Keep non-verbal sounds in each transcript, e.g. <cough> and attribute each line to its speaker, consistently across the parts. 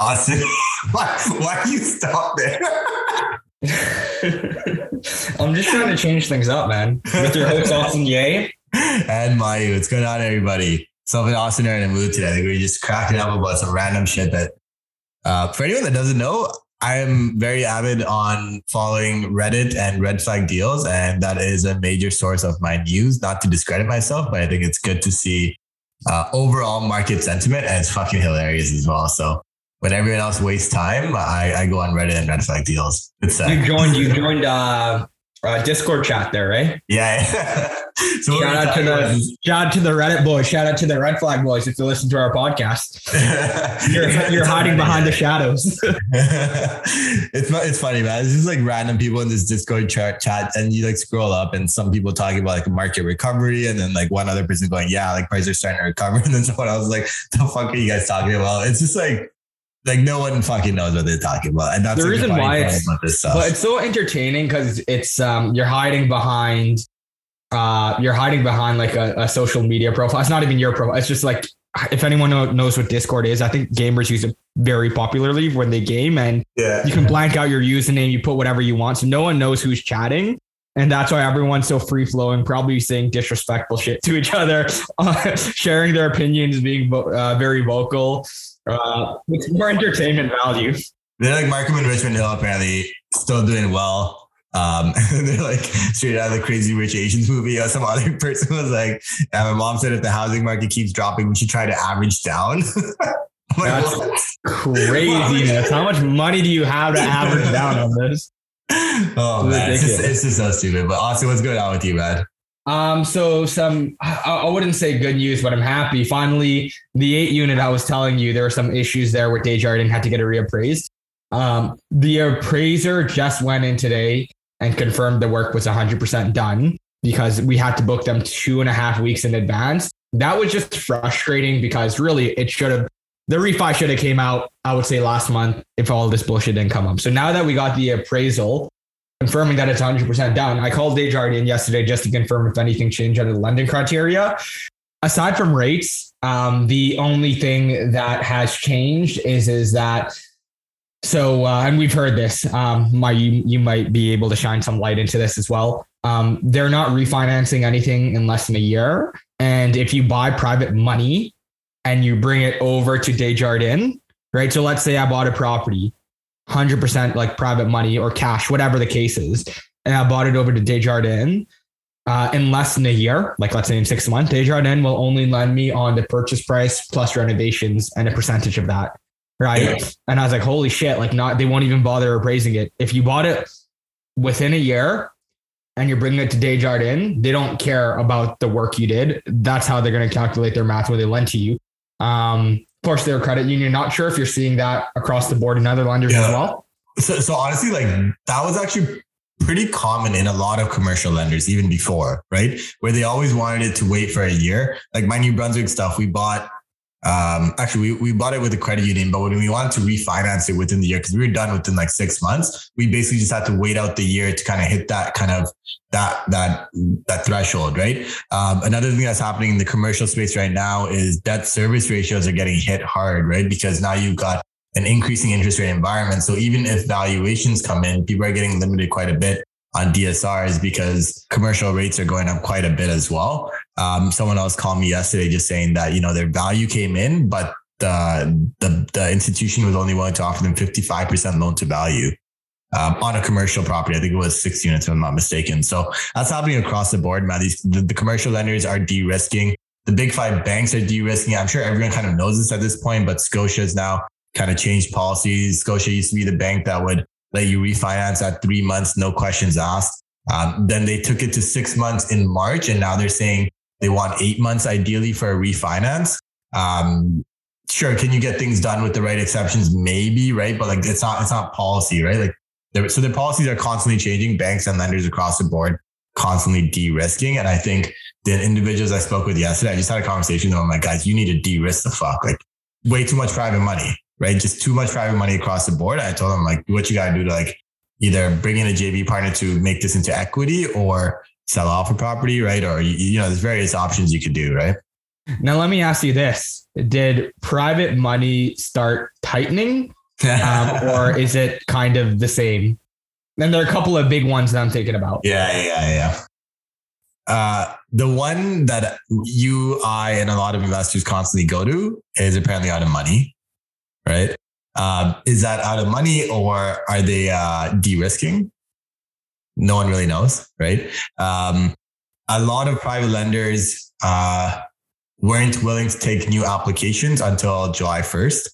Speaker 1: Austin. <laughs> why, why you stop there? <laughs>
Speaker 2: I'm just trying to change things up, man. With your host, Austin Yeh.
Speaker 1: And Mayu. What's going on, everybody? So, in Austin are in a mood today. I think we're just cracking up about some random shit that, uh, for anyone that doesn't know, I'm very avid on following Reddit and RedFlagDeals. And that is a major source of my news, not to discredit myself, but I think it's good to see uh, overall market sentiment. And it's fucking hilarious as well. So when everyone else wastes time, I, I go on Reddit and RedFlagDeals.
Speaker 2: It's, uh, you joined, you <laughs> joined, uh, uh, Discord chat there, right?
Speaker 1: Yeah. <laughs>
Speaker 2: so shout out to the shout out to the Reddit boys. Shout out to the Red Flag boys if you listen to our podcast. <laughs> you're you're hiding behind the shadows.
Speaker 1: it's it's funny, man. It's just like random people in this Discord chat, chat, and you like scroll up, and some people talking about like market recovery, and then like one other person going, "Yeah, like prices are starting to recover," and then someone else is like, "The fuck are you guys talking about?" It's just like like no one fucking knows what they're talking about, and that's
Speaker 2: the reason why it's but it's so entertaining because it's um you're hiding behind uh you're hiding behind like a, a, social media profile. It's not even your profile. It's just like if anyone knows what Discord is, I think gamers use it very popularly when they game, and
Speaker 1: yeah.
Speaker 2: you can blank out your username, you put whatever you want, so no one knows who's chatting. And that's why everyone's so free flowing, probably saying disrespectful shit to each other, uh, <laughs> sharing their opinions, being uh, very vocal. Uh, it's more entertainment value.
Speaker 1: They're like Markham and Richmond Hill apparently still doing well. Um, <laughs> they're like straight out of the Crazy Rich Asians movie. Or some other <laughs> person was like, yeah, my mom said if the housing market keeps dropping, we should try to average down. <laughs>
Speaker 2: That's like, craziness. How much money do you have to average down on this?
Speaker 1: Oh man, it's just, it's just so stupid. But Austin, what's going on with you, man?
Speaker 2: Um, so some, I wouldn't say good news, but I'm happy. Finally, the eight unit I was telling you, there were some issues there where Desjardins had to get it reappraised. Um, the appraiser just went in today and confirmed the work was 100% done because we had to book them two and a half weeks in advance. That was just frustrating because really it should have, the refi should have came out, I would say last month if all this bullshit didn't come up. So now that we got the appraisal, confirming that it's 100% done. I called Desjardins yesterday just to confirm if anything changed under the lending criteria. Aside from rates, um, the only thing that has changed is is that so uh, and we've heard this. Um, my you, you might be able to shine some light into this as well. Um, they're not refinancing anything in less than a year, and if you buy private money and you bring it over to Desjardins, right? So let's say I bought a property 100% like private money or cash, whatever the case is. And I bought it over to Desjardins uh, in less than a year, like let's say in six months, Desjardins will only lend me on the purchase price plus renovations and a percentage of that. Right. Yeah. And I was like, holy shit, like not, they won't even bother appraising it. If you bought it within a year and you're bringing it to Desjardins, they don't care about the work you did. That's how they're going to calculate their math when they lend to you. Um, of course, they're a credit union. Not sure if you're seeing that across the board in other lenders yeah. as well.
Speaker 1: So, so honestly, like that was actually pretty common in a lot of commercial lenders, even before, right? Where they always wanted it to wait for a year. Like my New Brunswick stuff, we bought um, actually, we, we bought it with the credit union, but when we wanted to refinance it within the year, because we were done within like six months, we basically just had to wait out the year to kind of hit that kind of that that that threshold, right? Um, another thing that's happening in the commercial space right now is debt service ratios are getting hit hard, right? Because now you've got an increasing interest rate environment. So even if valuations come in, people are getting limited quite a bit on DSRs because commercial rates are going up quite a bit as well. Um, someone else called me yesterday just saying that, you know, their value came in, but the, the, the institution was only willing to offer them 55% loan to value. Um, on a commercial property. I think it was six units, if I'm not mistaken. So that's happening across the board, man. These the, the commercial lenders are de-risking. The big five banks are de-risking. I'm sure everyone kind of knows this at this point, but Scotia has now kind of changed policies. Scotia used to be the bank that would let you refinance at three months, no questions asked. Um, then they took it to six months in March, and now they're saying they want eight months ideally for a refinance. Um, sure, can you get things done with the right exceptions? Maybe, right? But like it's not it's not policy, right? Like so their policies are constantly changing. Banks and lenders across the board constantly de-risking. And I think the individuals I spoke with yesterday, I just had a conversation them. I'm like, guys, you need to de-risk the fuck. Like way too much private money, right? Just too much private money across the board. I told them like, what you got to do to like either bring in a JV partner to make this into equity or sell off a property, right? Or, you know, there's various options you could do, right?
Speaker 2: Now, let me ask you this. Did private money start tightening um, <laughs> or is it kind of the same? And there are a couple of big ones that I'm thinking about.
Speaker 1: Yeah, yeah, yeah. Uh, the one that you, I, and a lot of investors constantly go to is apparently out of money, right? Uh, is that out of money or are they uh, de-risking? No one really knows, right? Um, a lot of private lenders uh, weren't willing to take new applications until July 1st.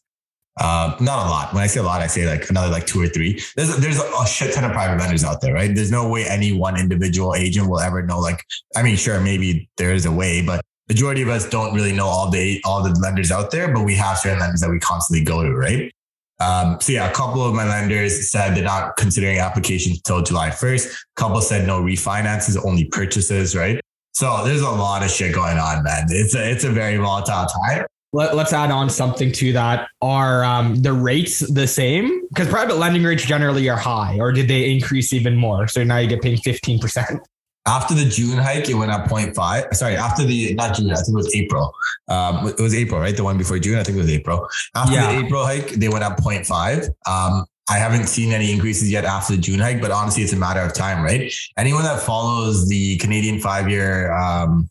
Speaker 1: Uh, not a lot. When I say a lot, I say like another like two or three. There's there's a shit ton of private lenders out there, right? There's no way any one individual agent will ever know. Like, I mean, sure, maybe there is a way, but majority of us don't really know all the all the lenders out there. But we have certain lenders that we constantly go to, right? Um, so yeah, a couple of my lenders said they're not considering applications until July 1st. A couple said no refinances, only purchases, right? So there's a lot of shit going on, man. It's a it's a very volatile time
Speaker 2: let, us add on something to that. Are um, the rates the same? Because private lending rates generally are high, or did they increase even more? So now you get paid 15%.
Speaker 1: After the June hike, it went up 0.5. Sorry, after the, not June, I think it was April. Um, it was April, right? The one before June, I think it was April. After yeah. the April hike, they went up 0.5. Um, I haven't seen any increases yet after the June hike, but honestly, it's a matter of time, right? Anyone that follows the Canadian five year, um,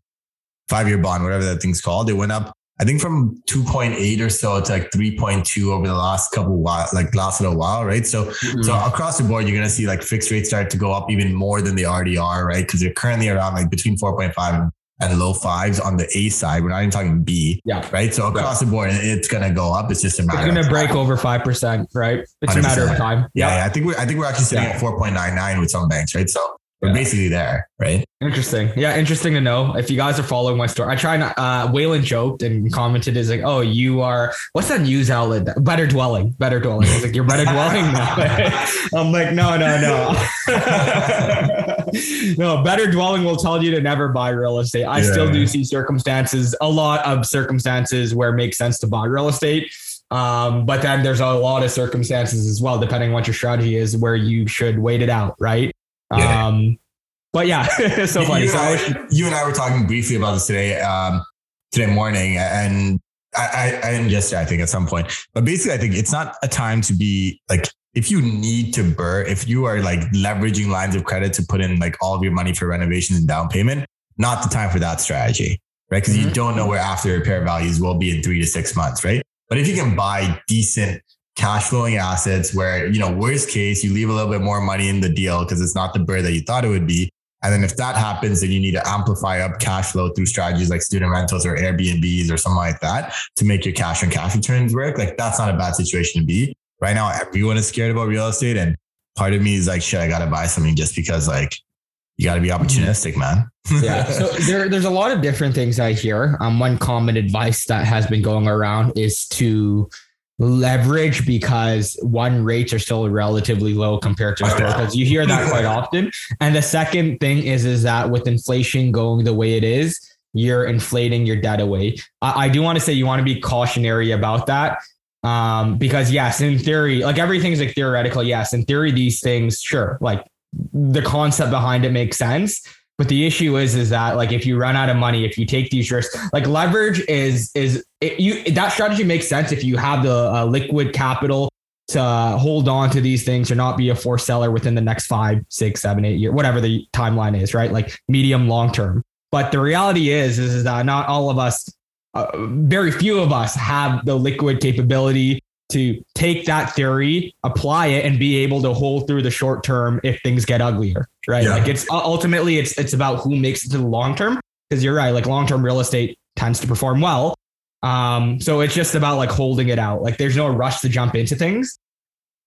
Speaker 1: five year bond, whatever that thing's called, it went up I think from 2.8 or so to like 3.2 over the last couple while, like last little while, right? So, mm-hmm. so across the board, you're gonna see like fixed rates start to go up even more than they already are, right? Because they're currently around like between 4.5 and low fives on the A side. We're not even talking B.
Speaker 2: Yeah.
Speaker 1: Right. So across the board, it's gonna go up. It's just a matter.
Speaker 2: It's gonna break over five percent, right? It's 100%. a matter of time.
Speaker 1: Yeah, yeah. I think we're I think we're actually sitting yeah. at 4.99 with some banks, right? So we're yeah. basically there, right?
Speaker 2: Interesting. Yeah, interesting to know. If you guys are following my story, I try not. Uh, Waylon joked and commented, "Is like, oh, you are what's that news outlet? Better dwelling, better dwelling." I was like, "You're better dwelling now." <laughs> I'm like, no, no, no, <laughs> no. Better dwelling will tell you to never buy real estate. I yeah. still do see circumstances, a lot of circumstances where it makes sense to buy real estate. Um, but then there's a lot of circumstances as well, depending on what your strategy is, where you should wait it out, right? Yeah. Um, but yeah, <laughs> so you, funny.
Speaker 1: You,
Speaker 2: so
Speaker 1: and I, you and I were talking briefly about this today, um, today morning, and I, I, and yesterday, I think at some point. But basically, I think it's not a time to be like if you need to BRRRR, if you are like leveraging lines of credit to put in like all of your money for renovations and down payment, not the time for that strategy, right? Because mm-hmm. you don't know where after repair values will be in three to six months, right? But if you can buy decent cash flowing assets where, you know, worst case, you leave a little bit more money in the deal because it's not the BRRRR that you thought it would be. And then if that happens, then you need to amplify up cash flow through strategies like student rentals or Airbnbs or something like that to make your cash on cash returns work. Like that's not a bad situation to be. Right now, everyone is scared about real estate. And part of me is like, shit, I got to buy something just because like you got to be opportunistic, man.
Speaker 2: yeah. <laughs> So there, there's a lot of different things I hear. Um, one common advice that has been going around is to leverage because one rates are still relatively low compared to historicals. You hear that quite often. And the second thing is is that with inflation going the way it is, you're inflating your debt away. I, I do want to say you want to be cautionary about that. Um, because yes, in theory, like everything's like theoretical. Yes, in theory, these things, sure, like the concept behind it makes sense. But the issue is, is that like if you run out of money, if you take these risks, like leverage is is it, you that strategy makes sense if you have the uh, liquid capital to hold on to these things or not be a forced seller within the next five, six, seven, eight years, whatever the timeline is, right? Like medium, long term. But the reality is, is, is that not all of us, uh, very few of us have the liquid capability to take that theory, apply it, and be able to hold through the short term if things get uglier, right? Yeah. Like it's ultimately it's it's about who makes it to the long term. Because you're right, like long term real estate tends to perform well. Um, so it's just about like holding it out. Like there's no rush to jump into things.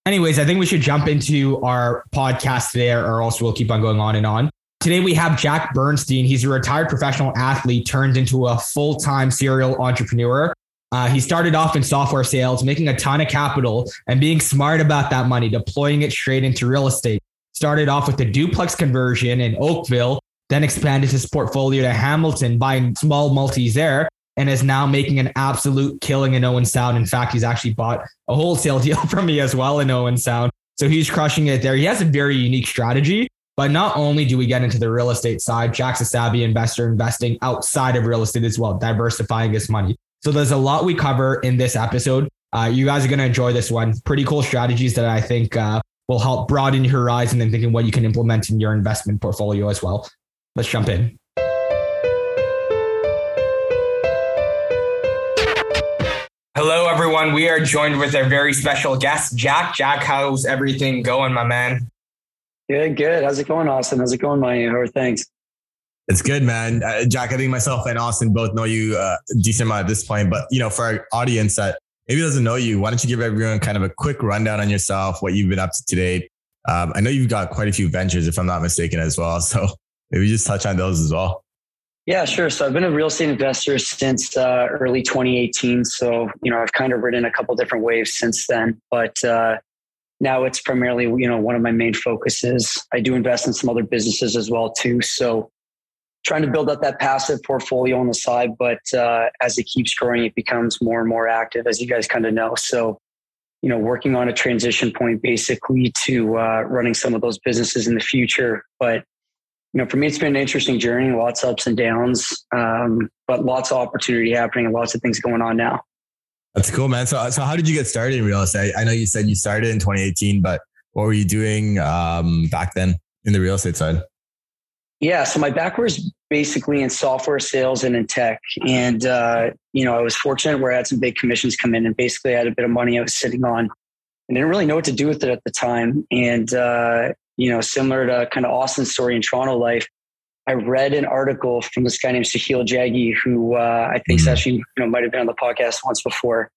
Speaker 2: Anyways, I think we should jump into our podcast today, or else we'll keep on going on and on. Today we have Jack Bernstein. He's a retired professional athlete turned into a full time serial entrepreneur Uh, he started off in software sales, making a ton of capital and being smart about that money, deploying it straight into real estate. Started off with the duplex conversion in Oakville, then expanded his portfolio to Hamilton, buying small multis there, and is now making an absolute killing in Owen Sound. In fact, he's actually bought a wholesale <laughs> deal from me as well in Owen Sound. So he's crushing it there. He has a very unique strategy. But not only do we get into the real estate side, Jack's a savvy investor investing outside of real estate as well, diversifying his money. So there's a lot we cover in this episode. Uh, you guys are going to enjoy this one. Pretty cool strategies that I think uh, will help broaden your horizon and thinking what you can implement in your investment portfolio as well. Let's jump in. Hello, everyone. We are joined with a very special guest, Jack. Jack, how's everything going, my man?
Speaker 3: Good, good. How's it going, Austin? How's it going, my How are things?
Speaker 1: It's good, man. Uh, Jack, I think myself and Austin both know you uh, decent amount at this point, but you know, for our audience that maybe doesn't know you, why don't you give everyone kind of a quick rundown on yourself, what you've been up to today? Um, I know you've got quite a few ventures, if I'm not mistaken, as well. <laughs> So maybe just touch on those as well.
Speaker 3: Yeah, sure. So I've been a real estate investor since uh, early 2018. So, you know, I've kind of ridden a couple different waves since then, but uh, now it's primarily, you know, one of my main focuses. I do invest in some other businesses as well too. So trying to build up that passive portfolio on the side, but uh, as it keeps growing, it becomes more and more active, as you guys kind of know. So, you know, working on a transition point basically to uh, running some of those businesses in the future, but you know, for me, it's been an interesting journey, lots of ups and downs, um, but lots of opportunity happening and lots of things going on now.
Speaker 1: That's cool, man. So, so how did you get started in real estate? I know you said you started in 2018, but what were you doing um, back then in the real estate side?
Speaker 3: Yeah, so my background is basically in software sales and in tech, and uh, you know, I was fortunate where I had some big commissions come in, and basically I had a bit of money I was sitting on, and didn't really know what to do with it at the time. And uh, you know, similar to kind of Austin's story in Toronto life, I read an article from this guy named Sahil Jaggi, who uh, I think mm-hmm. actually you know might have been on the podcast once before.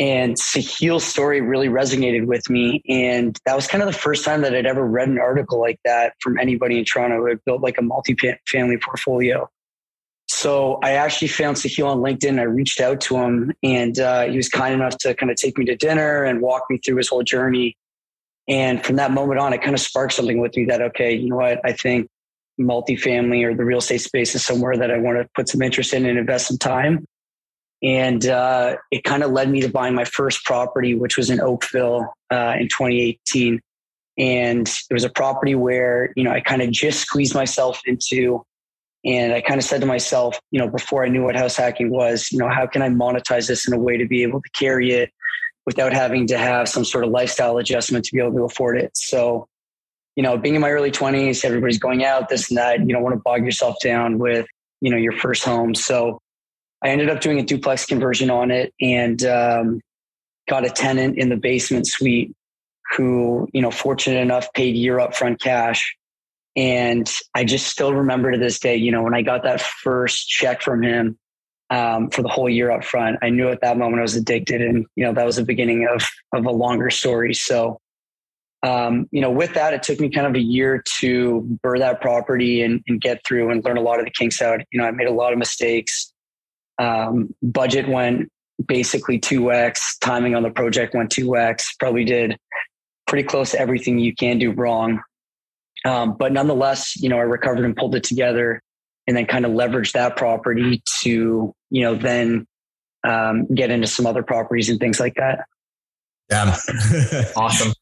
Speaker 3: And Sahil's story really resonated with me, and that was kind of the first time that I'd ever read an article like that from anybody in Toronto who had built like a multi-family portfolio. So I actually found Sahil on LinkedIn. I reached out to him, and uh, he was kind enough to kind of take me to dinner and walk me through his whole journey. And from that moment on, it kind of sparked something with me that, okay, you know what? I think multifamily or the real estate space is somewhere that I want to put some interest in and invest some time. And uh, it kind of led me to buying my first property, which was in Oakville uh, in 2018. And it was a property where, you know, I kind of just squeezed myself into. And I kind of said to myself, you know, before I knew what house hacking was, you know, how can I monetize this in a way to be able to carry it without having to have some sort of lifestyle adjustment to be able to afford it. So, you know, being in my early 20s, everybody's going out, this and that. You don't want to bog yourself down with, you know, your first home. So I ended up doing a duplex conversion on it and um, got a tenant in the basement suite who, you know, fortunate enough paid year upfront cash. And I just still remember to this day, you know, when I got that first check from him, um, for the whole year up front. I knew at that moment I was addicted, and you know that was the beginning of of a longer story. So, um, you know, with that, it took me kind of a year to BRRRR that property and, and, get through and learn a lot of the kinks out. You know, I made a lot of mistakes. Um, budget went basically two x. Timing on the project went two x. Probably did pretty close to everything you can do wrong. Um, but nonetheless, you know, I recovered and pulled it together and then kind of leverage that property to you know then um, get into some other properties and things like that
Speaker 1: yeah <laughs>
Speaker 2: awesome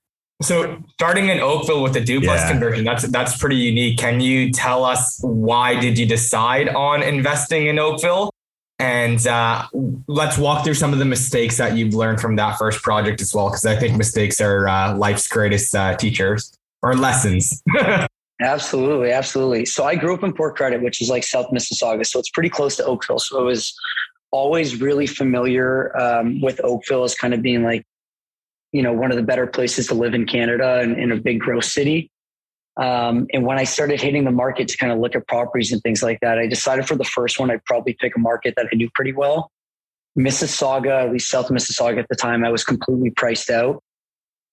Speaker 2: so starting in oakville with the duplex yeah. conversion that's that's pretty unique can you tell us why did you decide on investing in oakville and uh, let's walk through some of the mistakes that you've learned from that first project as well because i think mistakes are uh, life's greatest uh, teachers or lessons <laughs>
Speaker 3: Absolutely, absolutely. So I grew up in Port Credit, which is like South Mississauga, so it's pretty close to Oakville. So it was always really familiar um, with Oakville as kind of being like, you know, one of the better places to live in Canada and in a big growth city. Um, and when I started hitting the market to kind of look at properties and things like that, I decided for the first one, I'd probably pick a market that I knew pretty well. Mississauga, at least South Mississauga at the time, I was completely priced out.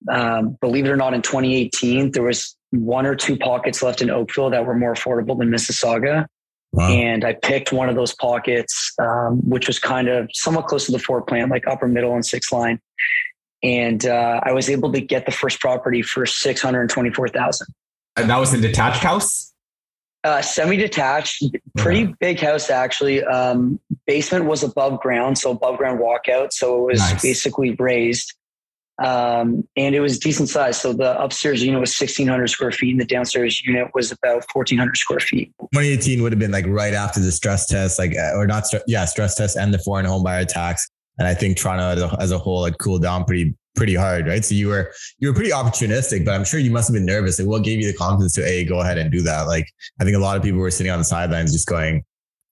Speaker 3: Um, believe it or not, in 2018, there was one or two pockets left in Oakville that were more affordable than Mississauga. Wow. And I picked one of those pockets, um, which was kind of somewhat close to the Ford plant, like upper middle and six line. And uh, I was able to get the first property for six hundred twenty-four thousand.
Speaker 2: And that was a detached house.
Speaker 3: Uh, semi-detached, pretty yeah. big house actually. Um, basement was above ground, so above ground walkout, so it was nice. basically raised. Um, and it was decent size. So the upstairs unit was 1600 square feet and the downstairs unit was about 1400 square feet.
Speaker 1: 2018 would have been like right after the stress test, like, uh, or not, yeah, stress test and the foreign home buyer tax. And I think Toronto as a, as a whole had cooled down pretty, pretty hard, right? So you were, you were pretty opportunistic, but I'm sure you must have been nervous. Like what gave you the confidence to a go ahead and do that? Like, I think a lot of people were sitting on the sidelines just going,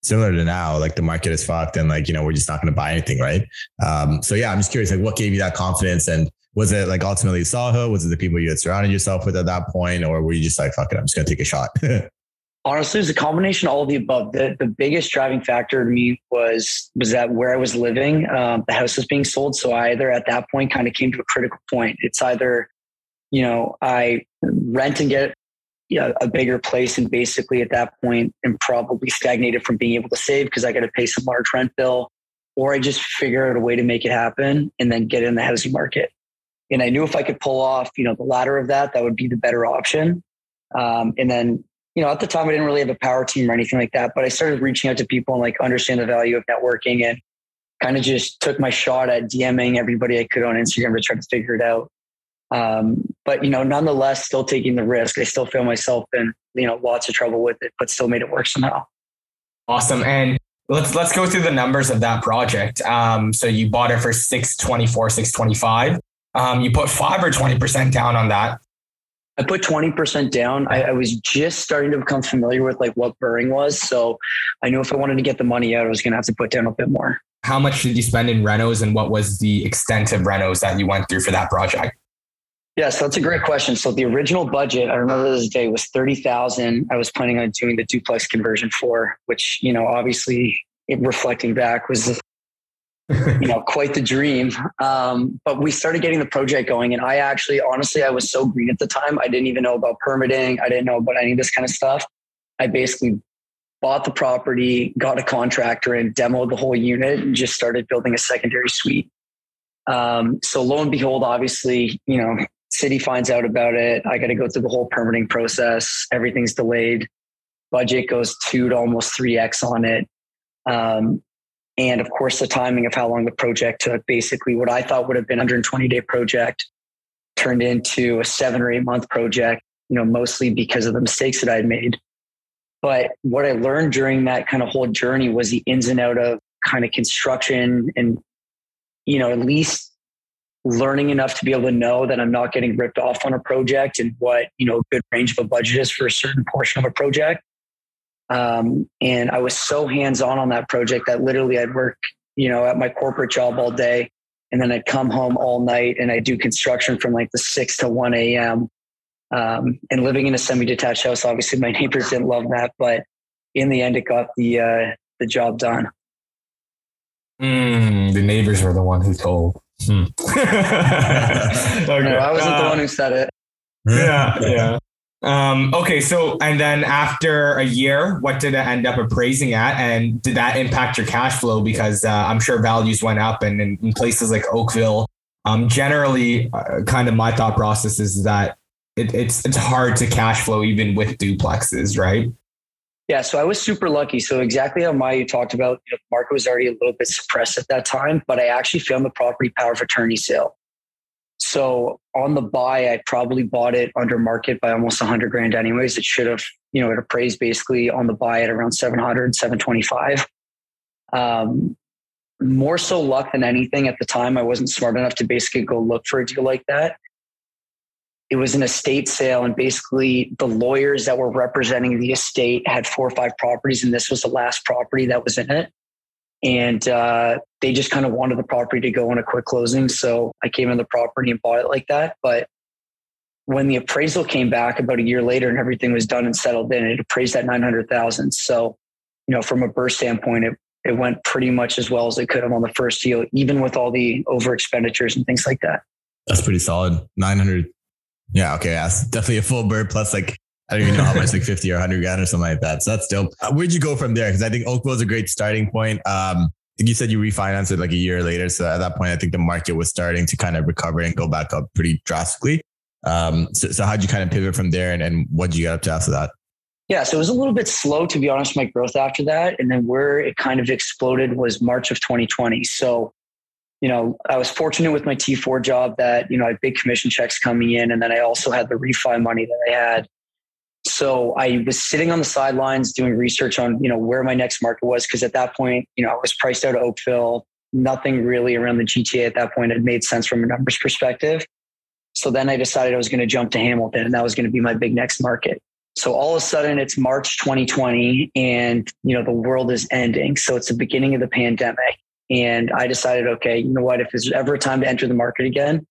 Speaker 1: similar to now, like the market is fucked and like, you know, we're just not going to buy anything. Right. Um, so yeah, I'm just curious, like what gave you that confidence and was it like ultimately Sahil? Was it the people you had surrounded yourself with at that point? Or were you just like, fuck it, I'm just going to take a shot? <laughs>
Speaker 3: Honestly, it was a combination of all of the above. The, the biggest driving factor to me was, was that where I was living, um, the house was being sold. So I either at that point kind of came to a critical point. It's either, you know, I rent and get yeah, a bigger place and basically at that point and probably stagnated from being able to save because I got to pay some large rent bill or I just figure out a way to make it happen and then get in the housing market. And I knew if I could pull off, you know, the latter of that, that would be the better option. Um, and then, you know, at the time I didn't really have a power team or anything like that, but I started reaching out to people and like understand the value of networking and kind of just took my shot at DMing everybody I could on Instagram to try to figure it out. Um, but you know, nonetheless, still taking the risk. I still feel myself in you know lots of trouble with it, but still made it work somehow.
Speaker 2: Awesome. And let's let's go through the numbers of that project. Um, so you bought it for six twenty four, six twenty five. Um, you put five or twenty percent down on that.
Speaker 3: I put 20% down. I, I, was just starting to become familiar with like what BRRRRing was. So I knew if I wanted to get the money out, I was going to have to put down a bit more.
Speaker 2: How much did you spend in renos and what was the extent of renos that you went through for that project?
Speaker 3: Yes, that's a great question. So the original budget, I remember this day, was thirty thousand. I was planning on doing the duplex conversion for, which you know, obviously, it, reflecting back, was you know quite the dream. Um, but we started getting the project going, and I actually, honestly, I was so green at the time. I didn't even know about permitting. I didn't know about any of this kind of stuff. I basically bought the property, got a contractor, and demoed the whole unit, and just started building a secondary suite. Um, so lo and behold, obviously, you know, city finds out about it. I got to go through the whole permitting process. Everything's delayed. Budget goes two to almost three X on it. Um, and of course, the timing of how long the project took, basically what I thought would have been 120 day project turned into a seven or eight month project, you know, mostly because of the mistakes that I had made. But what I learned during that kind of whole journey was the ins and out of kind of construction and, you know, at least learning enough to be able to know that I'm not getting ripped off on a project and what, you know, a good range of a budget is for a certain portion of a project. Um, and I was so hands on on that project that literally I'd work, you know, at my corporate job all day. And then I'd come home all night and I'd do construction from like the 6 to 1 a.m. Um, and living in a semi detached house, obviously my <laughs> neighbors didn't love that, but in the end, it got the, uh, the job done.
Speaker 2: Mm, the neighbors were the one who told. Hmm. <laughs> <laughs>
Speaker 3: okay. No, I wasn't uh, the one who said it.
Speaker 2: Yeah, yeah. Um, okay, so and then after a year, what did it end up appraising at, and did that impact your cash flow? Because uh, I'm sure values went up, and in, in places like Oakville, um, generally, uh, kind of my thought process is that it, it's it's hard to cash flow even with duplexes, right?
Speaker 3: Yeah, so I was super lucky. So exactly how Maya talked about, you know, the market was already a little bit suppressed at that time, but I actually found the property power of attorney sale. So on the buy, I probably bought it under market by almost 100 grand anyways. It should have, you know, it appraised basically on the buy at around 700, 725. Um, more so luck than anything at the time. I wasn't smart enough to basically go look for a deal like that it was an estate sale and basically the lawyers that were representing the estate had four or five properties and this was the last property that was in it and uh, they just kind of wanted the property to go on a quick closing so i came in the property and bought it like that but when the appraisal came back about a year later and everything was done and settled in it appraised at 900000 so you know from a BRRRR standpoint it, it went pretty much as well as it could have on the first deal even with all the over expenditures and things like that
Speaker 1: that's pretty solid 900 yeah. Okay. That's definitely a full BRRRR plus like I don't even know how much, like 50 or 100 grand or something like that. So that's dope. Uh, where'd you go from there? Because I think Oakville is a great starting point. Um, you said you refinanced it like a year later. So at that point, I think the market was starting to kind of recover and go back up pretty drastically. Um, so, so how'd you kind of pivot from there and, and what did you get up to after that?
Speaker 3: Yeah, so it was a little bit slow to be honest, my growth after that. And then where it kind of exploded was March of 2020. So, you know, I was fortunate with my T4 job that, you know, I had big commission checks coming in. And then I also had the refi money that I had. So I was sitting on the sidelines doing research on, you know, where my next market was. Cause at that point, you know, I was priced out of Oakville. Nothing really around the GTA at that point had made sense from a numbers perspective. So then I decided I was going to jump to Hamilton and that was going to be my big next market. So all of a sudden it's March 2020 and you know the world is ending. So it's the beginning of the pandemic. And I decided, okay, you know what, if there's ever a time to enter the market again,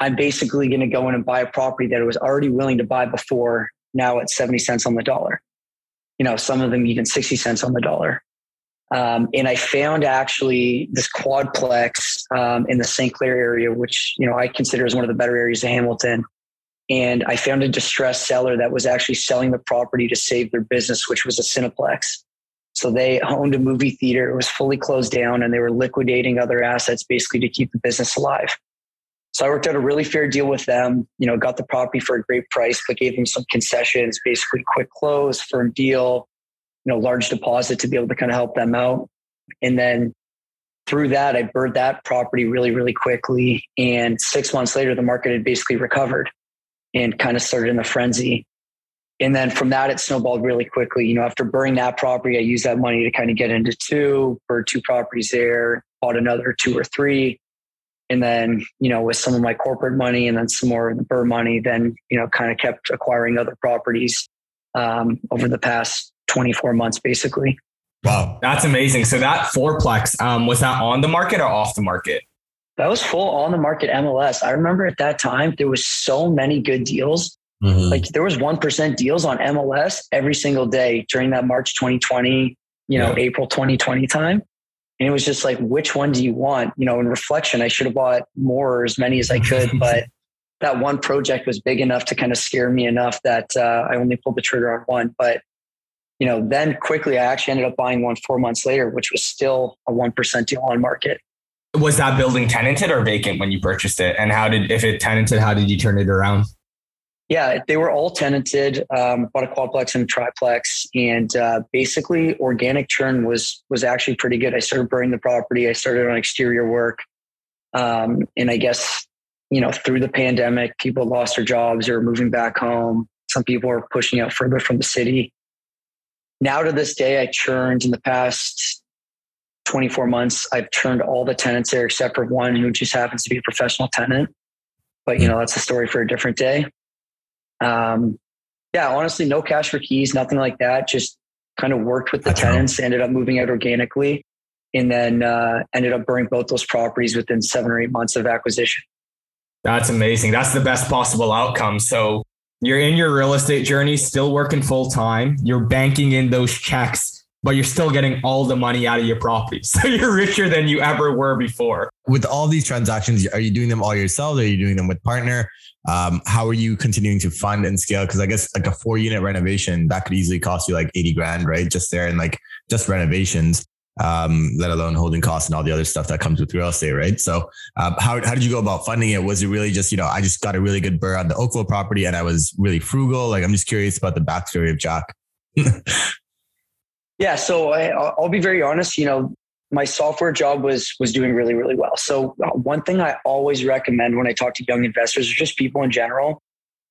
Speaker 3: I'm basically going to go in and buy a property that I was already willing to buy before, now at 70 cents on the dollar. You know, some of them even 60 cents on the dollar. Um, and I found actually this quadplex um, in the St. Clair area, which you know I consider as one of the better areas of Hamilton. And I found a distressed seller that was actually selling the property to save their business, which was a Cineplex. So they owned a movie theater. It was fully closed down and they were liquidating other assets basically to keep the business alive. So I worked out a really fair deal with them, you know, got the property for a great price, but gave them some concessions, basically quick close, firm deal, you know, large deposit to be able to kind of help them out. And then through that, I BRRRRed that property really, really quickly. And six months later, the market had basically recovered and kind of started in the frenzy. And then from that, it snowballed really quickly. You know, after BRRRRing that property, I used that money to kind of get into two, or two properties there, bought another two or three. And then, you know, with some of my corporate money and then some more of the BRRRR money, then, you know, kind of kept acquiring other properties um, over the past 24 months, basically.
Speaker 2: Wow. That's amazing. So that fourplex, um, was that on the market or off the market?
Speaker 3: That was full on the market MLS. I remember at that time there was so many good deals. Mm-hmm. Like there was 1% deals on MLS every single day during that March 2020, you know, yeah. April 2020 time. And it was just like, which one do you want? You know, in reflection, I should have bought more or as many as I could, <laughs> but that one project was big enough to kind of scare me enough that uh, I only pulled the trigger on one. But, you know, then quickly I actually ended up buying one four months later, which was still a 1% deal on market
Speaker 2: was that building tenanted or vacant when you purchased it? And how did, if it tenanted, how did you turn it around?
Speaker 3: Yeah, they were all tenanted. Um, bought a quadplex and a triplex, and uh, basically organic churn was was actually pretty good. I started BRRRRing the property. I started on exterior work, um, and I guess you know through the pandemic, people lost their jobs or moving back home. Some people are pushing out further from the city. Now to this day, I churned in the past 24 months, I've turned all the tenants there except for one who just happens to be a professional tenant. But you know, that's a story for a different day. Um, yeah, honestly, no cash for keys, nothing like that. Just kind of worked with the that's tenants, ended up moving out organically, and then uh, ended up BRRRRing both those properties within seven or eight months of acquisition.
Speaker 2: That's amazing. That's the best possible outcome. So you're in your real estate journey, still working full time. You're banking in those checks but you're still getting all the money out of your property. <laughs> So you're richer than you ever were before.
Speaker 1: With all these transactions, are you doing them all yourself? Are you doing them with partner? Um, how are you continuing to fund and scale? Because I guess like a four unit renovation that could easily cost you like 80 grand, right? Just there and like just renovations, um, let alone holding costs and all the other stuff that comes with real estate, right? So um, how, how did you go about funding it? Was it really just, you know, I just got a really good BRRRR on the Oakville property and I was really frugal? Like, I'm just curious about the backstory of Jack. <laughs>
Speaker 3: Yeah, so I, I'll be very honest. You know, my software job was was doing really really well. So uh, one thing I always recommend when I talk to young investors or just people in general,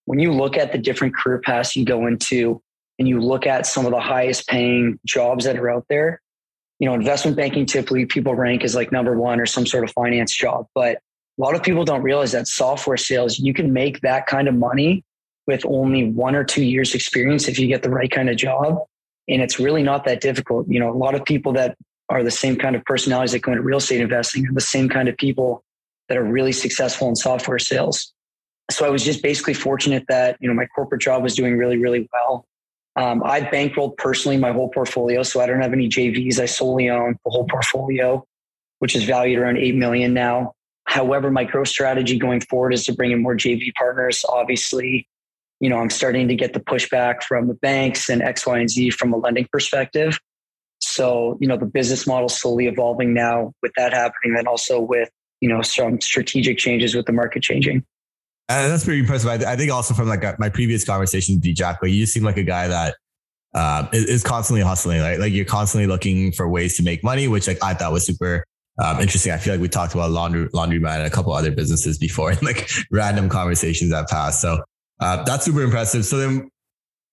Speaker 3: when you look at the different career paths you go into, and you look at some of the highest paying jobs that are out there, you know, investment banking typically people rank as like number one or some sort of finance job, but a lot of people don't realize that software sales you can make that kind of money with only one or two years experience if you get the right kind of job and it's really not that difficult. You know, a lot of people that are the same kind of personalities that go into real estate investing are the same kind of people that are really successful in software sales. So I was just basically fortunate that, you know, my corporate job was doing really, really well. Um, I bankrolled personally my whole portfolio. So I don't have any JVs. I solely own the whole portfolio, which is valued around 8 million now. However, my growth strategy going forward is to bring in more JV partners. Obviously, you know, I'm starting to get the pushback from the banks and X, Y, and Z from a lending perspective. So, you know, the business model slowly evolving now with that happening, then also with, you know, some strategic changes with the market changing.
Speaker 1: And that's pretty impressive. I, I think also from like my previous conversation with Jack, like you seem like a guy that uh, is, is, constantly hustling. Right? Like you're constantly looking for ways to make money, which like I thought was super um, interesting. I feel like we talked about laundry, laundromat and a couple other businesses before in <laughs> like random conversations that passed. So uh, that's super impressive. So then,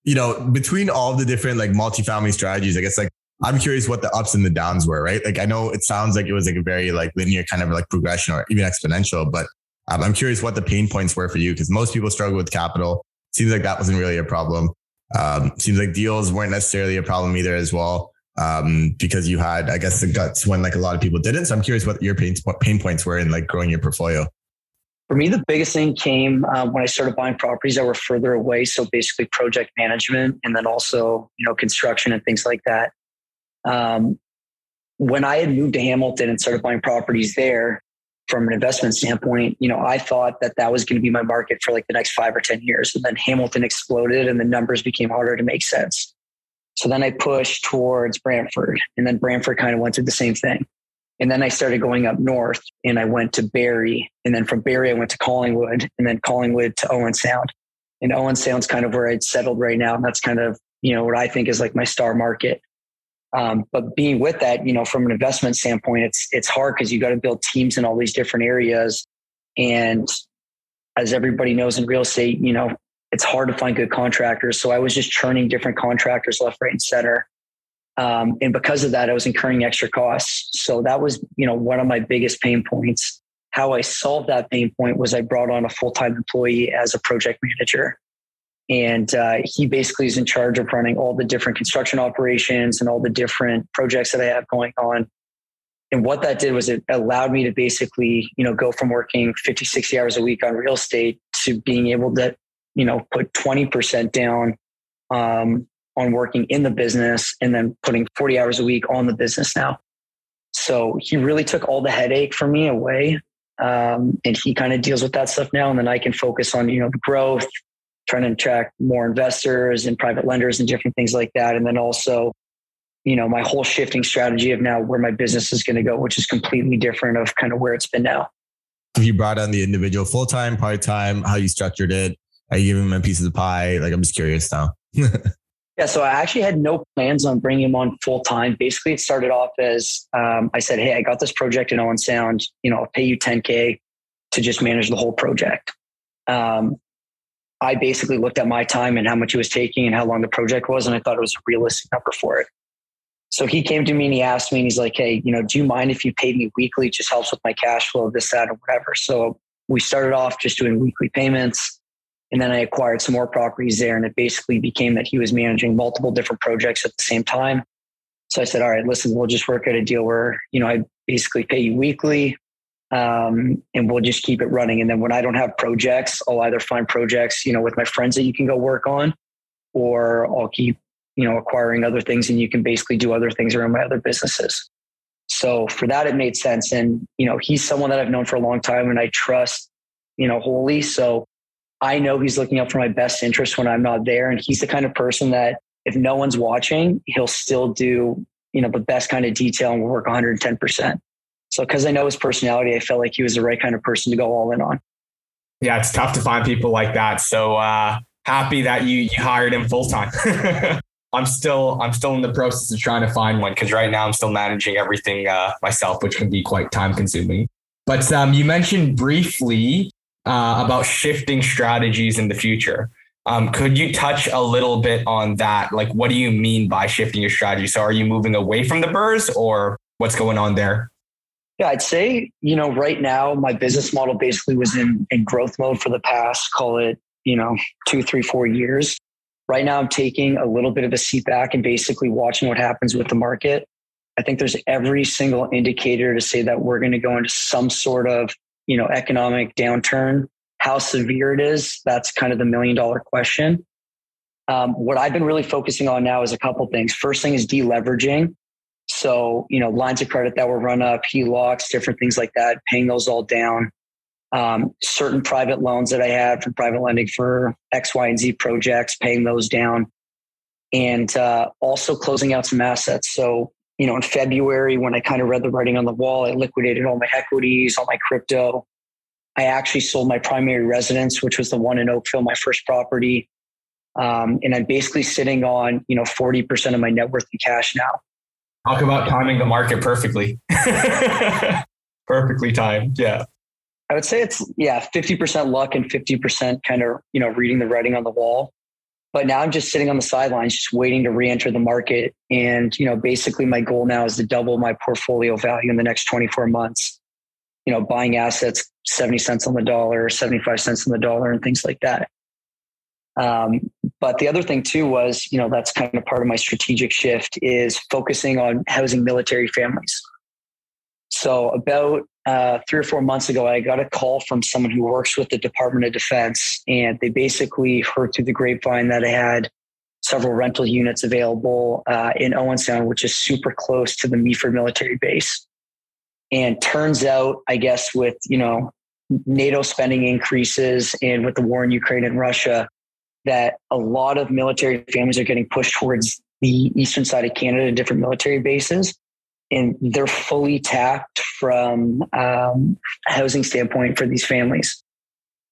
Speaker 1: you know, between all the different like multifamily strategies, I guess like I'm curious what the ups and the downs were, right? Like I know it sounds like it was like a very like linear kind of like progression or even exponential, but um, I'm curious what the pain points were for you because most people struggle with capital. Seems like that wasn't really a problem. Um, seems like deals weren't necessarily a problem either as well um, because you had, I guess, the guts when like a lot of people didn't. So I'm curious what your pain, pain points were in like growing your portfolio.
Speaker 3: For me, the biggest thing came um, when I started buying properties that were further away. So basically, project management, and then also you know construction and things like that. Um, when I had moved to Hamilton and started buying properties there, from an investment standpoint, you know, I thought that that was going to be my market for like the next five or 10 years. And then Hamilton exploded and the numbers became harder to make sense. So then I pushed towards Brantford and then Brantford kind of went through the same thing. And then I started going up north and I went to Barrie. And then from Barrie, I went to Collingwood and then Collingwood to Owen Sound. And Owen Sound's kind of where I'd settled right now. And that's kind of, you know, what I think is like my star market. Um, but being with that, you know, from an investment standpoint, it's it's hard because you got to build teams in all these different areas. And as everybody knows in real estate, you know, it's hard to find good contractors. So I was just churning different contractors left, right, and center. Um, and because of that, I was incurring extra costs. So that was, you know, one of my biggest pain points. How I solved that pain point was I brought on a full time employee as a project manager. And uh, he basically is in charge of running all the different construction operations and all the different projects that I have going on. And what that did was it allowed me to basically, you know, go from working 50, 60 hours a week on real estate to being able to, you know, put 20% down um, on working in the business and then putting 40 hours a week on the business now. So he really took all the headache for me away. Um, and he kind of deals with that stuff now. And then I can focus on, you know, the growth, trying to attract more investors and private lenders and different things like that. And then also, you know, my whole shifting strategy of now where my business is going to go, which is completely different of kind of where it's been now.
Speaker 1: Have you brought on the individual full time, part time? How you structured it? Are you giving them a piece of the pie? Like, I'm just curious now. <laughs>
Speaker 3: yeah, so I actually had no plans on bringing him on full time. Basically, it started off as um, I said, "Hey, I got this project in Owen Sound. You know, I'll pay you 10k to just manage the whole project." Um, I basically looked at my time and how much it was taking and how long the project was, and I thought it was a realistic number for it. So he came to me and he asked me, and he's like, "Hey, you know, do you mind if you paid me weekly? It just helps with my cash flow, this, that, or whatever." So we started off just doing weekly payments, and then I acquired some more properties there, and it basically became that he was managing multiple different projects at the same time. So I said, "All right, listen, we'll just work out a deal where you know I basically pay you weekly um, and we'll just keep it running. And then when I don't have projects, I'll either find projects, you know, with my friends that you can go work on, or I'll keep, you know, acquiring other things and you can basically do other things around my other businesses. So for that, it made sense. And, you know, he's someone that I've known for a long time and I trust, you know, wholly. So I know he's looking out for my best interest when I'm not there. And he's the kind of person that if no one's watching, he'll still do, you know, the best kind of detail and work 110%. So because I know his personality, I felt like he was the right kind of person to go all in on.
Speaker 2: Yeah, it's tough to find people like that. So uh, happy that you you hired him full time. <laughs> I'm still I'm still in the process of trying to find one because right now I'm still managing everything uh, myself, which can be quite time consuming. But um, you mentioned briefly uh, about shifting strategies in the future. Um, could you touch a little bit on that? Like, what do you mean by shifting your strategy? So, are you moving away from the BRRRRs, or what's going on there?
Speaker 3: Yeah, I'd say, you know, right now my business model basically was in, in growth mode for the past, call it, you know, two, three, four years. Right now I'm taking a little bit of a seat back and basically watching what happens with the market. I think there's every single indicator to say that we're going to go into some sort of, you know, economic downturn. How severe it is, that's kind of the million dollar question. Um, what I've been really focusing on now is a couple things. First thing is deleveraging. So, you know, lines of credit that were run up, HELOCs, different things like that, paying those all down. um, certain private loans that I had from private lending for X, Y, and Z projects, paying those down, and uh, also closing out some assets. So, you know, in February, when I kind of read the writing on the wall, I liquidated all my equities, all my crypto. I actually sold my primary residence, which was the one in Oakville, my first property. Um, and I'm basically sitting on, you know, 40% of my net worth in cash now.
Speaker 4: Talk about timing the market perfectly. <laughs> Perfectly timed. Yeah.
Speaker 3: I would say it's yeah, 50% luck and 50% kind of, you know, reading the writing on the wall. But now I'm just sitting on the sidelines, just waiting to re-enter the market. And, you know, basically my goal now is to double my portfolio value in the next 24 months. You know, buying assets 70 cents on the dollar, 75 cents on the dollar, and things like that. Um, but the other thing too was, you know, that's kind of part of my strategic shift is focusing on housing military families. So about uh, three or four months ago, I got a call from someone who works with the Department of Defense, and they basically heard through the grapevine that I had several rental units available uh, in Owen Sound, which is super close to the Meaford military base. And turns out, I guess, with you know NATO spending increases and with the war in Ukraine and Russia, that a lot of military families are getting pushed towards the eastern side of Canada, and different military bases and they're fully tapped from um, housing standpoint for these families.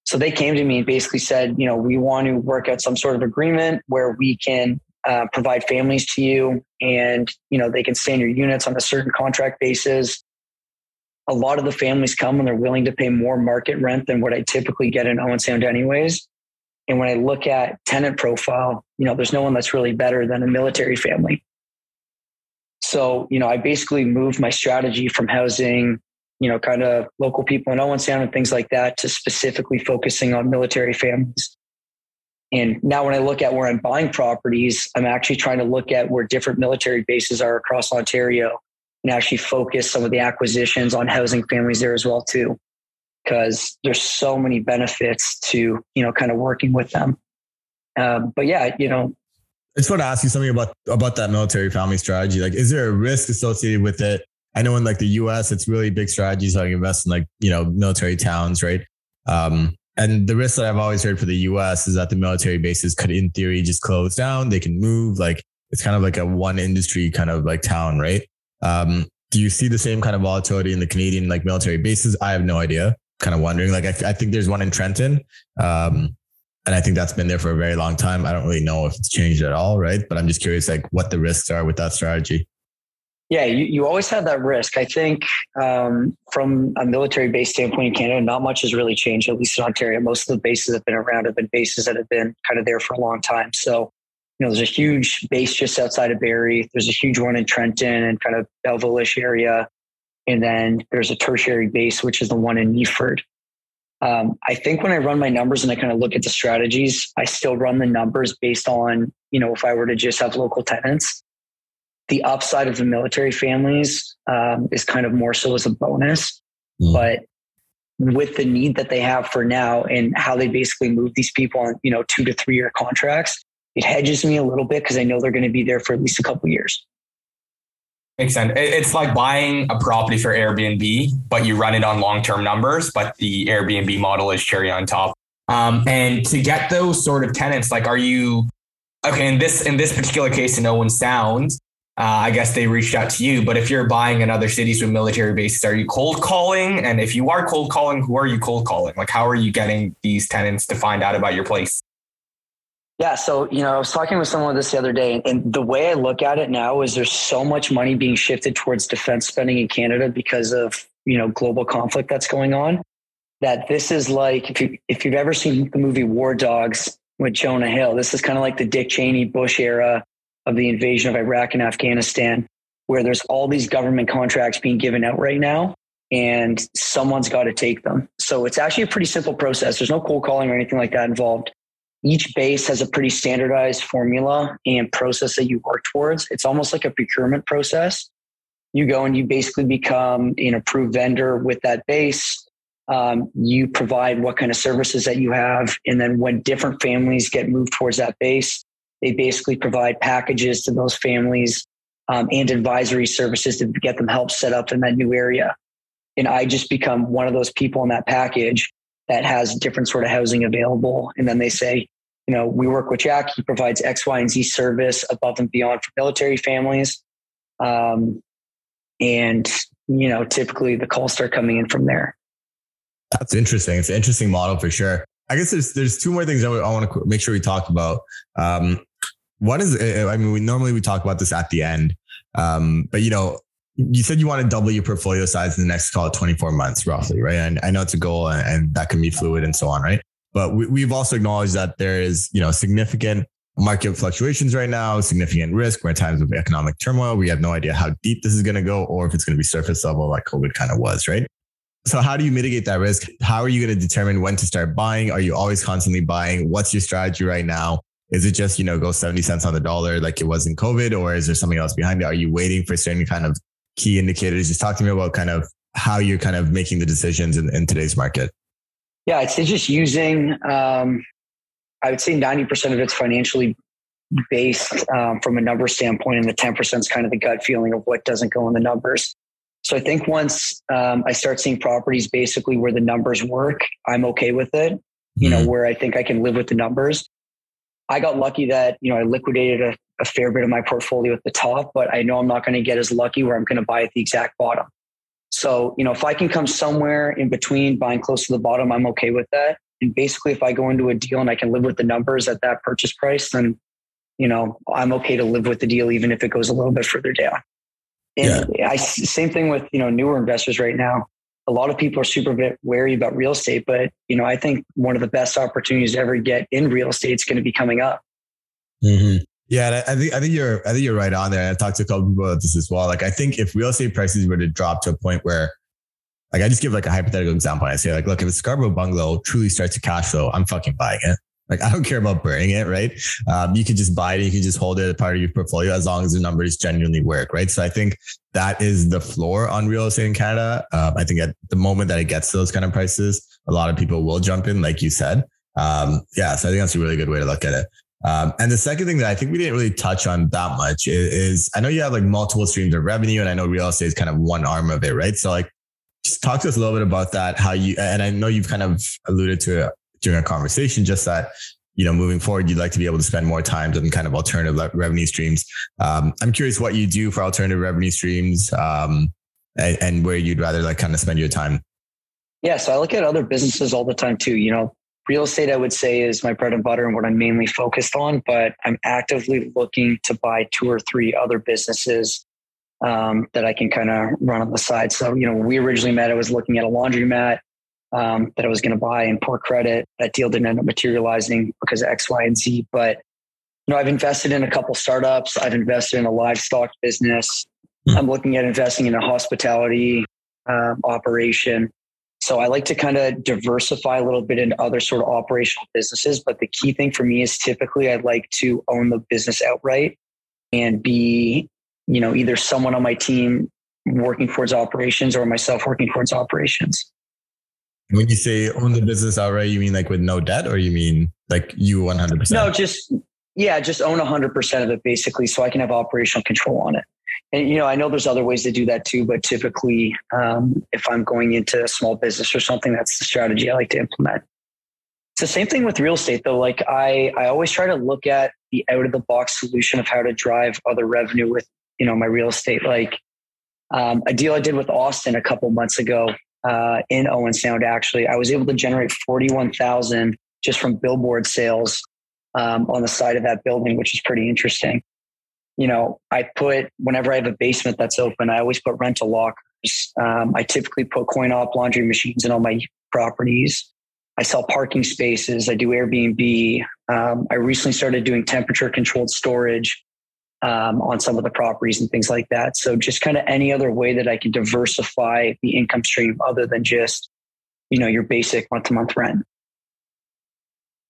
Speaker 3: So they came to me and basically said, you know, we want to work out some sort of agreement where we can uh, provide families to you, and you know they can stay in your units on a certain contract basis. A lot of the families come and they're willing to pay more market rent than what I typically get in Owen Sound, anyways. And when I look at tenant profile, you know, there's no one that's really better than a military family. So, you know, I basically moved my strategy from housing, you know, kind of local people in Owen Sound and things like that to specifically focusing on military families. And now when I look at where I'm buying properties, I'm actually trying to look at where different military bases are across Ontario and actually focus some of the acquisitions on housing families there as well too. Because there's so many benefits to, you know, kind of working with them. Um, but yeah, you know,
Speaker 1: just want to ask you something about about that military family strategy. Like, is there a risk associated with it? I know in like the U.S., it's really big strategies like invest in like you know military towns, right? Um, and the risk that I've always heard for the U.S. is that the military bases could, in theory, just close down. They can move. Like it's kind of like a one industry kind of like town, right? Um, do you see the same kind of volatility in the Canadian like military bases? I have no idea. Kind of wondering. Like I, I think there's one in Trenton. Um, and I think that's been there for a very long time. I don't really know if it's changed at all, right? But I'm just curious, like, what the risks are with that strategy.
Speaker 3: Yeah, you, you always have that risk. I think um, from a military base standpoint in Canada, not much has really changed, at least in Ontario. Most of the bases that have been around have been bases that have been kind of there for a long time. So, you know, there's a huge base just outside of Barrie. There's a huge one in Trenton and kind of Belleville-ish area. And then there's a tertiary base, which is the one in Meaford. Um, I think when I run my numbers and I kind of look at the strategies, I still run the numbers based on, you know, if I were to just have local tenants. The upside of the military families um, is kind of more so as a bonus. Mm. But with the need that they have for now and how they basically move these people on, you know, two to three year contracts, it hedges me a little bit because I know they're going to be there for at least a couple years.
Speaker 4: Makes sense. It's like buying a property for Airbnb, but you run it on long term numbers, but the Airbnb model is cherry on top. Um, and to get those sort of tenants, like, are you okay? In this in this particular case, in Owen Sound, uh, I guess they reached out to you. But if you're buying in other cities with military bases, are you cold calling? And if you are cold calling, who are you cold calling? Like, how are you getting these tenants to find out about your place?
Speaker 3: Yeah. So, you know, I was talking with someone this the other day, and the way I look at it now is there's so much money being shifted towards defense spending in Canada because of, you know, global conflict that's going on. That this is like, if, you, if you've ever seen the movie War Dogs with Jonah Hill, this is kind of like the Dick Cheney Bush era of the invasion of Iraq and Afghanistan, where there's all these government contracts being given out right now and someone's got to take them. So it's actually a pretty simple process. There's no cold calling or anything like that involved each base has a pretty standardized formula and process that you work towards. It's almost like a procurement process. You go and you basically become an approved vendor with that base. Um, you provide what kind of services that you have. And then when different families get moved towards that base, they basically provide packages to those families um, and advisory services to get them help set up in that new area. and I just become one of those people in that package that has different sort of housing available. And then they say, you know, we work with Jack. He provides X, Y, and Z service above and beyond for military families. Um, and, you know, typically the calls start coming in from there.
Speaker 1: That's interesting. It's an interesting model for sure. I guess there's there's two more things I, want to make sure we talk about. Um, one is, I mean, we normally we talk about this at the end, um, but you know, you said you want to double your portfolio size in the next call it 24 months roughly, right? And I know it's a goal and, that can be fluid and so on, right? But we, have also acknowledged that there is, you know, significant market fluctuations right now, significant risk. We're in times of economic turmoil. We have no idea how deep this is going to go or if it's going to be surface level like COVID kind of was, right? So how do you mitigate that risk? How are you going to determine when to start buying? Are you always constantly buying? What's your strategy right now? Is it just, you know, go 70 cents on the dollar like it was in COVID, or is there something else behind it? Are you waiting for certain kind of key indicators? Just talk to me about kind of how you're kind of making the decisions in, in today's market.
Speaker 3: Yeah, it's just using, um, I would say 90% of it's financially based um, from a number standpoint, and the 10% is kind of the gut feeling of what doesn't go in the numbers. So I think once um, I start seeing properties basically where the numbers work, I'm okay with it. You know, mm-hmm. where I think I can live with the numbers. I got lucky that, you know, I liquidated a, a fair bit of my portfolio at the top, but I know I'm not going to get as lucky where I'm going to buy at the exact bottom. So, you know, if I can come somewhere in between buying close to the bottom, I'm okay with that. And basically, if I go into a deal and I can live with the numbers at that purchase price, then, you know, I'm okay to live with the deal, even if it goes a little bit further down. And yeah. I, same thing with, you know, newer investors right now a lot of people are super wary about real estate, but you know, I think one of the best opportunities to ever get in real estate is going to be coming up.
Speaker 1: Mm-hmm. Yeah, I think I think you're I think you're right on there. I talked to a couple people about this as well. Like I think if real estate prices were to drop to a point where, like I just give like a hypothetical example. I say like, look, if a Scarborough bungalow truly starts to cash flow, I'm fucking buying it. Like <laughs> I don't care about BRRRRing it, right? Um, you could just buy it, you can just hold it as part of your portfolio as long as the numbers genuinely work, right? So I think that is the floor on real estate in Canada. Um, I think at the moment that it gets to those kind of prices, a lot of people will jump in, like you said. Um, yeah, so I think that's a really good way to look at it. Um, and the second thing that I think we didn't really touch on that much is, is, I know you have like multiple streams of revenue, and I know real estate is kind of one arm of it, right? So like, just talk to us a little bit about that. How you and I know you've kind of alluded to it during our conversation, just that you know, moving forward, you'd like to be able to spend more time on kind of alternative revenue streams. Um, I'm curious what you do for alternative revenue streams um, and, and, where you'd rather like kind of spend your time.
Speaker 3: Yeah, so I look at other businesses all the time too. You know, real estate, I would say, is my bread and butter and what I'm mainly focused on. But I'm actively looking to buy two or three other businesses um, that I can kind of run on the side. So, you know, we originally met, I was looking at a laundromat um, that I was going to buy and poor credit. That deal didn't end up materializing because of X, Y, and Z. But you know, I've invested in a couple startups. I've invested in a livestock business. Mm-hmm. I'm looking at investing in a hospitality um, operation. So I like to kind of diversify a little bit into other sort of operational businesses. But the key thing for me is typically I'd like to own the business outright and be, you know, either someone on my team working towards operations or myself working towards operations.
Speaker 1: When you say own the business outright, you mean like with no debt, or you mean like you 100%?
Speaker 3: No, just yeah, just own 100% of it basically, so I can have operational control on it. And you know, I know there's other ways to do that too, but typically, um, if I'm going into a small business or something, that's the strategy I like to implement. It's the same thing with real estate, though. Like I, I always try to look at the out of the box solution of how to drive other revenue with you know my real estate. Like um, a deal I did with Austin a couple months ago uh, in Owen Sound. Actually, I was able to generate forty-one thousand just from billboard sales um, on the side of that building, which is pretty interesting. You know, I put whenever I have a basement that's open, I always put rental lockers. Um, I typically put coin op laundry machines in all my properties. I sell parking spaces. I do Airbnb. Um, I recently started doing temperature controlled storage um, on some of the properties and things like that. So just kind of any other way that I can diversify the income stream other than just, you know, your basic month to month rent.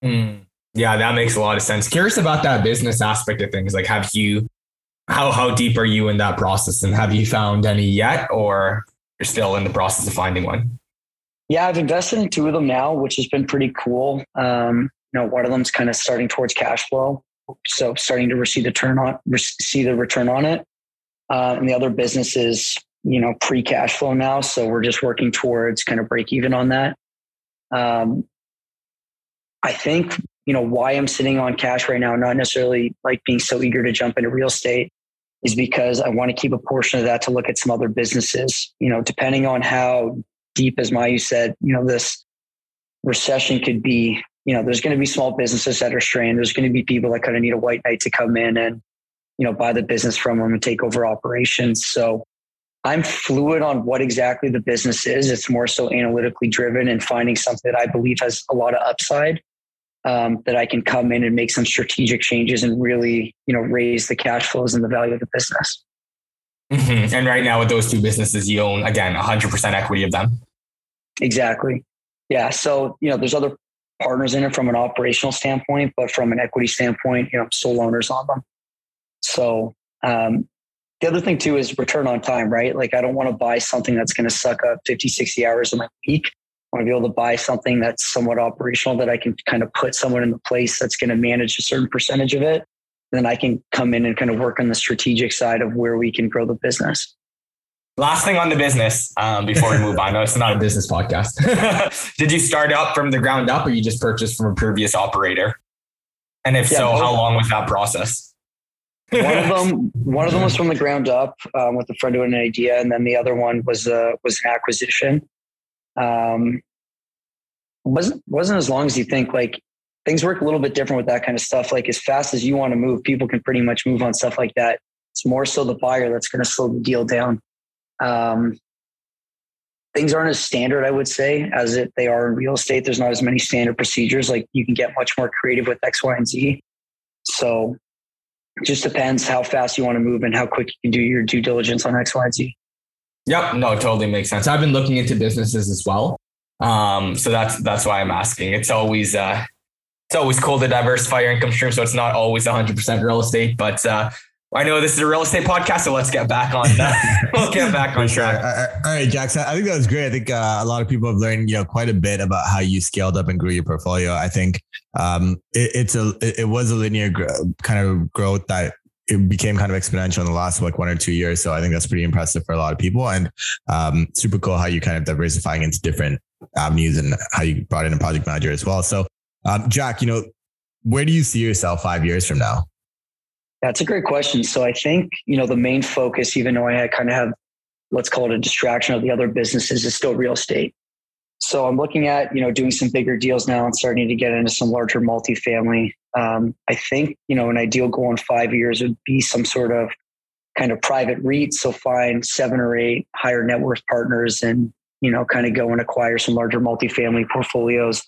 Speaker 4: Mm, yeah, that makes a lot of sense. Curious about that business aspect of things. Like, have you, how how deep are you in that process, and have you found any yet, or you're still in the process of finding one?
Speaker 3: Yeah, I've invested in two of them now, which has been pretty cool. Um, you know, one of them's kind of starting towards cash flow so starting to receive the turn on see the return on it. Uh, and the other business is you know, pre cash flow now. So we're just working towards kind of break even on that. Um, I think, you know, why I'm sitting on cash right now, not necessarily like being so eager to jump into real estate, is because I want to keep a portion of that to look at some other businesses. You know, depending on how deep, as Mayu said, you know, this recession could be, you know, there's going to be small businesses that are strained. There's going to be people that kind of need a white knight to come in and, you know, buy the business from them and take over operations. So I'm fluid on what exactly the business is. It's more so analytically driven and finding something that I believe has a lot of upside um, that I can come in and make some strategic changes and really, you know, raise the cash flows and the value of the business.
Speaker 4: Mm-hmm. And right now, with those two businesses, you own again 100% equity of them.
Speaker 3: Exactly. Yeah. So you know, there's other partners in it from an operational standpoint, but from an equity standpoint, you know, sole owners on them. So um, the other thing too is return on time, right? Like I don't want to buy something that's going to suck up 50, 60 hours of my week I want to be able to buy something that's somewhat operational that I can kind of put someone in the place that's going to manage a certain percentage of it. Then I can come in and kind of work on the strategic side of where we can grow the business.
Speaker 4: Last thing on the business um, before we move on. No, it's not a business podcast. <laughs> Did you start up from the ground up or you just purchased from a previous operator? And if yeah, so, how long was that process?
Speaker 3: one of them, <laughs> one of them was from the ground up um, with a friend who had an idea, and then the other one was uh, was an acquisition um, wasn't wasn't as long as you think. Like things work a little bit different with that kind of stuff. Like as fast as you want to move, people can pretty much move on stuff like that. It's more so the buyer that's going to slow the deal down. Um, things aren't as standard, I would say, as it, they are in real estate. There's not as many standard procedures. Like you can get much more creative with X, Y, and Z. So it just depends how fast you want to move and how quick you can do your due diligence on X, Y, and Z.
Speaker 4: Yep. No, totally makes sense. I've been looking into businesses as well. Um, so that's that's why I'm asking. It's always uh, it's always cool to diversify your income stream. So it's not always 100% real estate, but uh, I know this is a real estate podcast, so let's get back on. That. <laughs> we'll get back on track.
Speaker 1: All right, Jackson. I think that was great. I think uh, a lot of people have learned, you know, quite a bit about how you scaled up and grew your portfolio. I think um, it, it's a it was a linear kind of growth that it became kind of exponential in the last like one or two years. So I think that's pretty impressive for a lot of people and um, super cool how you kind of diversifying into different avenues and how you brought in a project manager as well. So um, Jack, you know, where do you see yourself five years from now?
Speaker 3: That's a great question. So I think, you know, the main focus, even though I kind of have, let's call it a distraction of the other businesses is still real estate. So I'm looking at, you know, doing some bigger deals now and starting to get into some larger multifamily. Um, I think, you know, an ideal goal in five years would be some sort of kind of private REIT. So find seven or eight higher net worth partners and, you know, kind of go and acquire some larger multifamily portfolios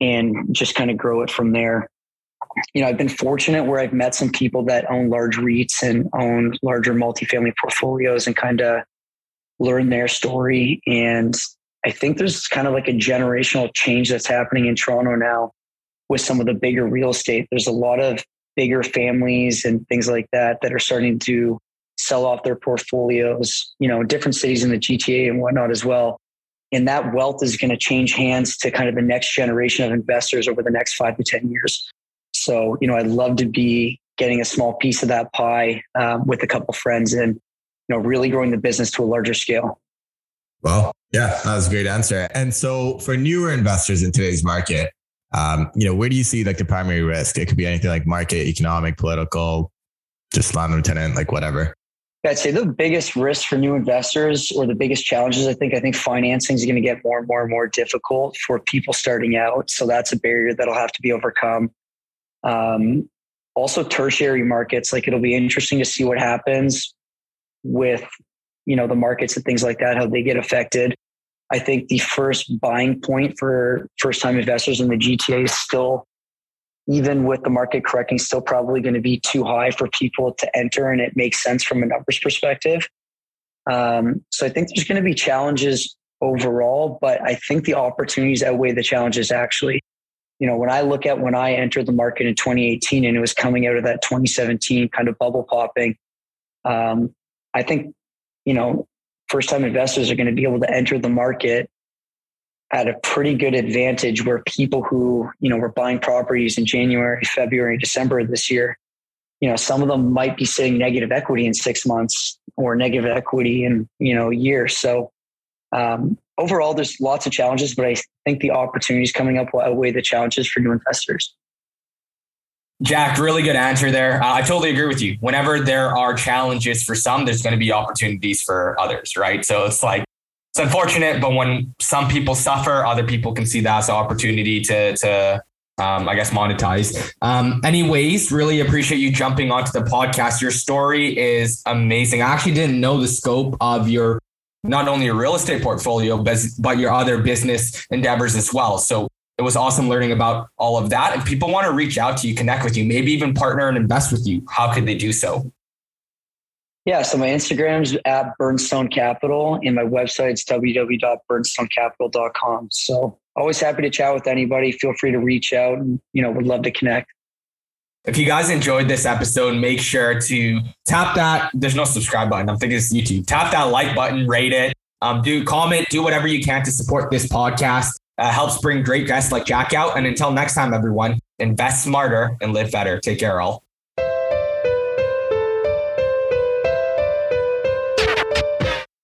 Speaker 3: and just kind of grow it from there. You know, I've been fortunate where I've met some people that own large REITs and own larger multifamily portfolios and kind of learn their story and I think there's kind of like a generational change that's happening in Toronto now with some of the bigger real estate. There's a lot of bigger families and things like that that are starting to sell off their portfolios, you know, different cities in the GTA and whatnot as well. And that wealth is going to change hands to kind of the next generation of investors over the next five to 10 years. So, you know, I'd love to be getting a small piece of that pie um, with a couple friends and, you know, really growing the business to a larger scale.
Speaker 1: Well, yeah, that was a great answer. And so for newer investors in today's market, um, you know, where do you see like the primary risk? It could be anything like market, economic, political, just landlord tenant, like whatever.
Speaker 3: I'd say the biggest risk for new investors or the biggest challenges, I think, I think financing is going to get more and more and more difficult for people starting out. So that's a barrier that'll have to be overcome. Um, also tertiary markets, like it'll be interesting to see what happens with you know the markets and things like that how they get affected. I think the first buying point for first time investors in the gta is still even with the market correcting still probably going to be too high for people to enter and it makes sense from a numbers perspective. Um, so i think there's going to be challenges overall but i think the opportunities outweigh the challenges actually you know when i look at when i entered the market in 2018 and it was coming out of that 2017 kind of bubble popping um, i think you know, first time investors are going to be able to enter the market at a pretty good advantage where people who, you know, were buying properties in January, February, December of this year, you know, some of them might be sitting negative equity in six months or negative equity in, you know, a year. So um, overall, there's lots of challenges, but I think the opportunities coming up will outweigh the challenges for new investors.
Speaker 2: Jack, really good answer there. Uh, I totally agree with you. Whenever there are challenges for some, there's going to be opportunities for others, right? So it's like it's unfortunate, but when some people suffer, other people can see that as an opportunity to to um, I guess monetize. Um, anyways, really appreciate you jumping onto the podcast. Your story is amazing. I actually didn't know the scope of your not only your real estate portfolio, but, but your other business endeavors as well. So it was awesome learning about all of that. If people want to reach out to you, connect with you, maybe even partner and invest with you, how could they do so?
Speaker 3: Yeah, so my Instagram's at Burnstone Capital and my website's www.burnstonecapital.com. So always happy to chat with anybody. Feel free to reach out and, you know, would love to connect.
Speaker 2: If you guys enjoyed this episode, make sure to tap that. There's no subscribe button. I'm thinking it's YouTube. Tap that like button, rate it, um, do comment, do whatever you can to support this podcast. Uh, helps bring great guests like Jack out. And until next time, everyone, invest smarter and live better. Take care, all.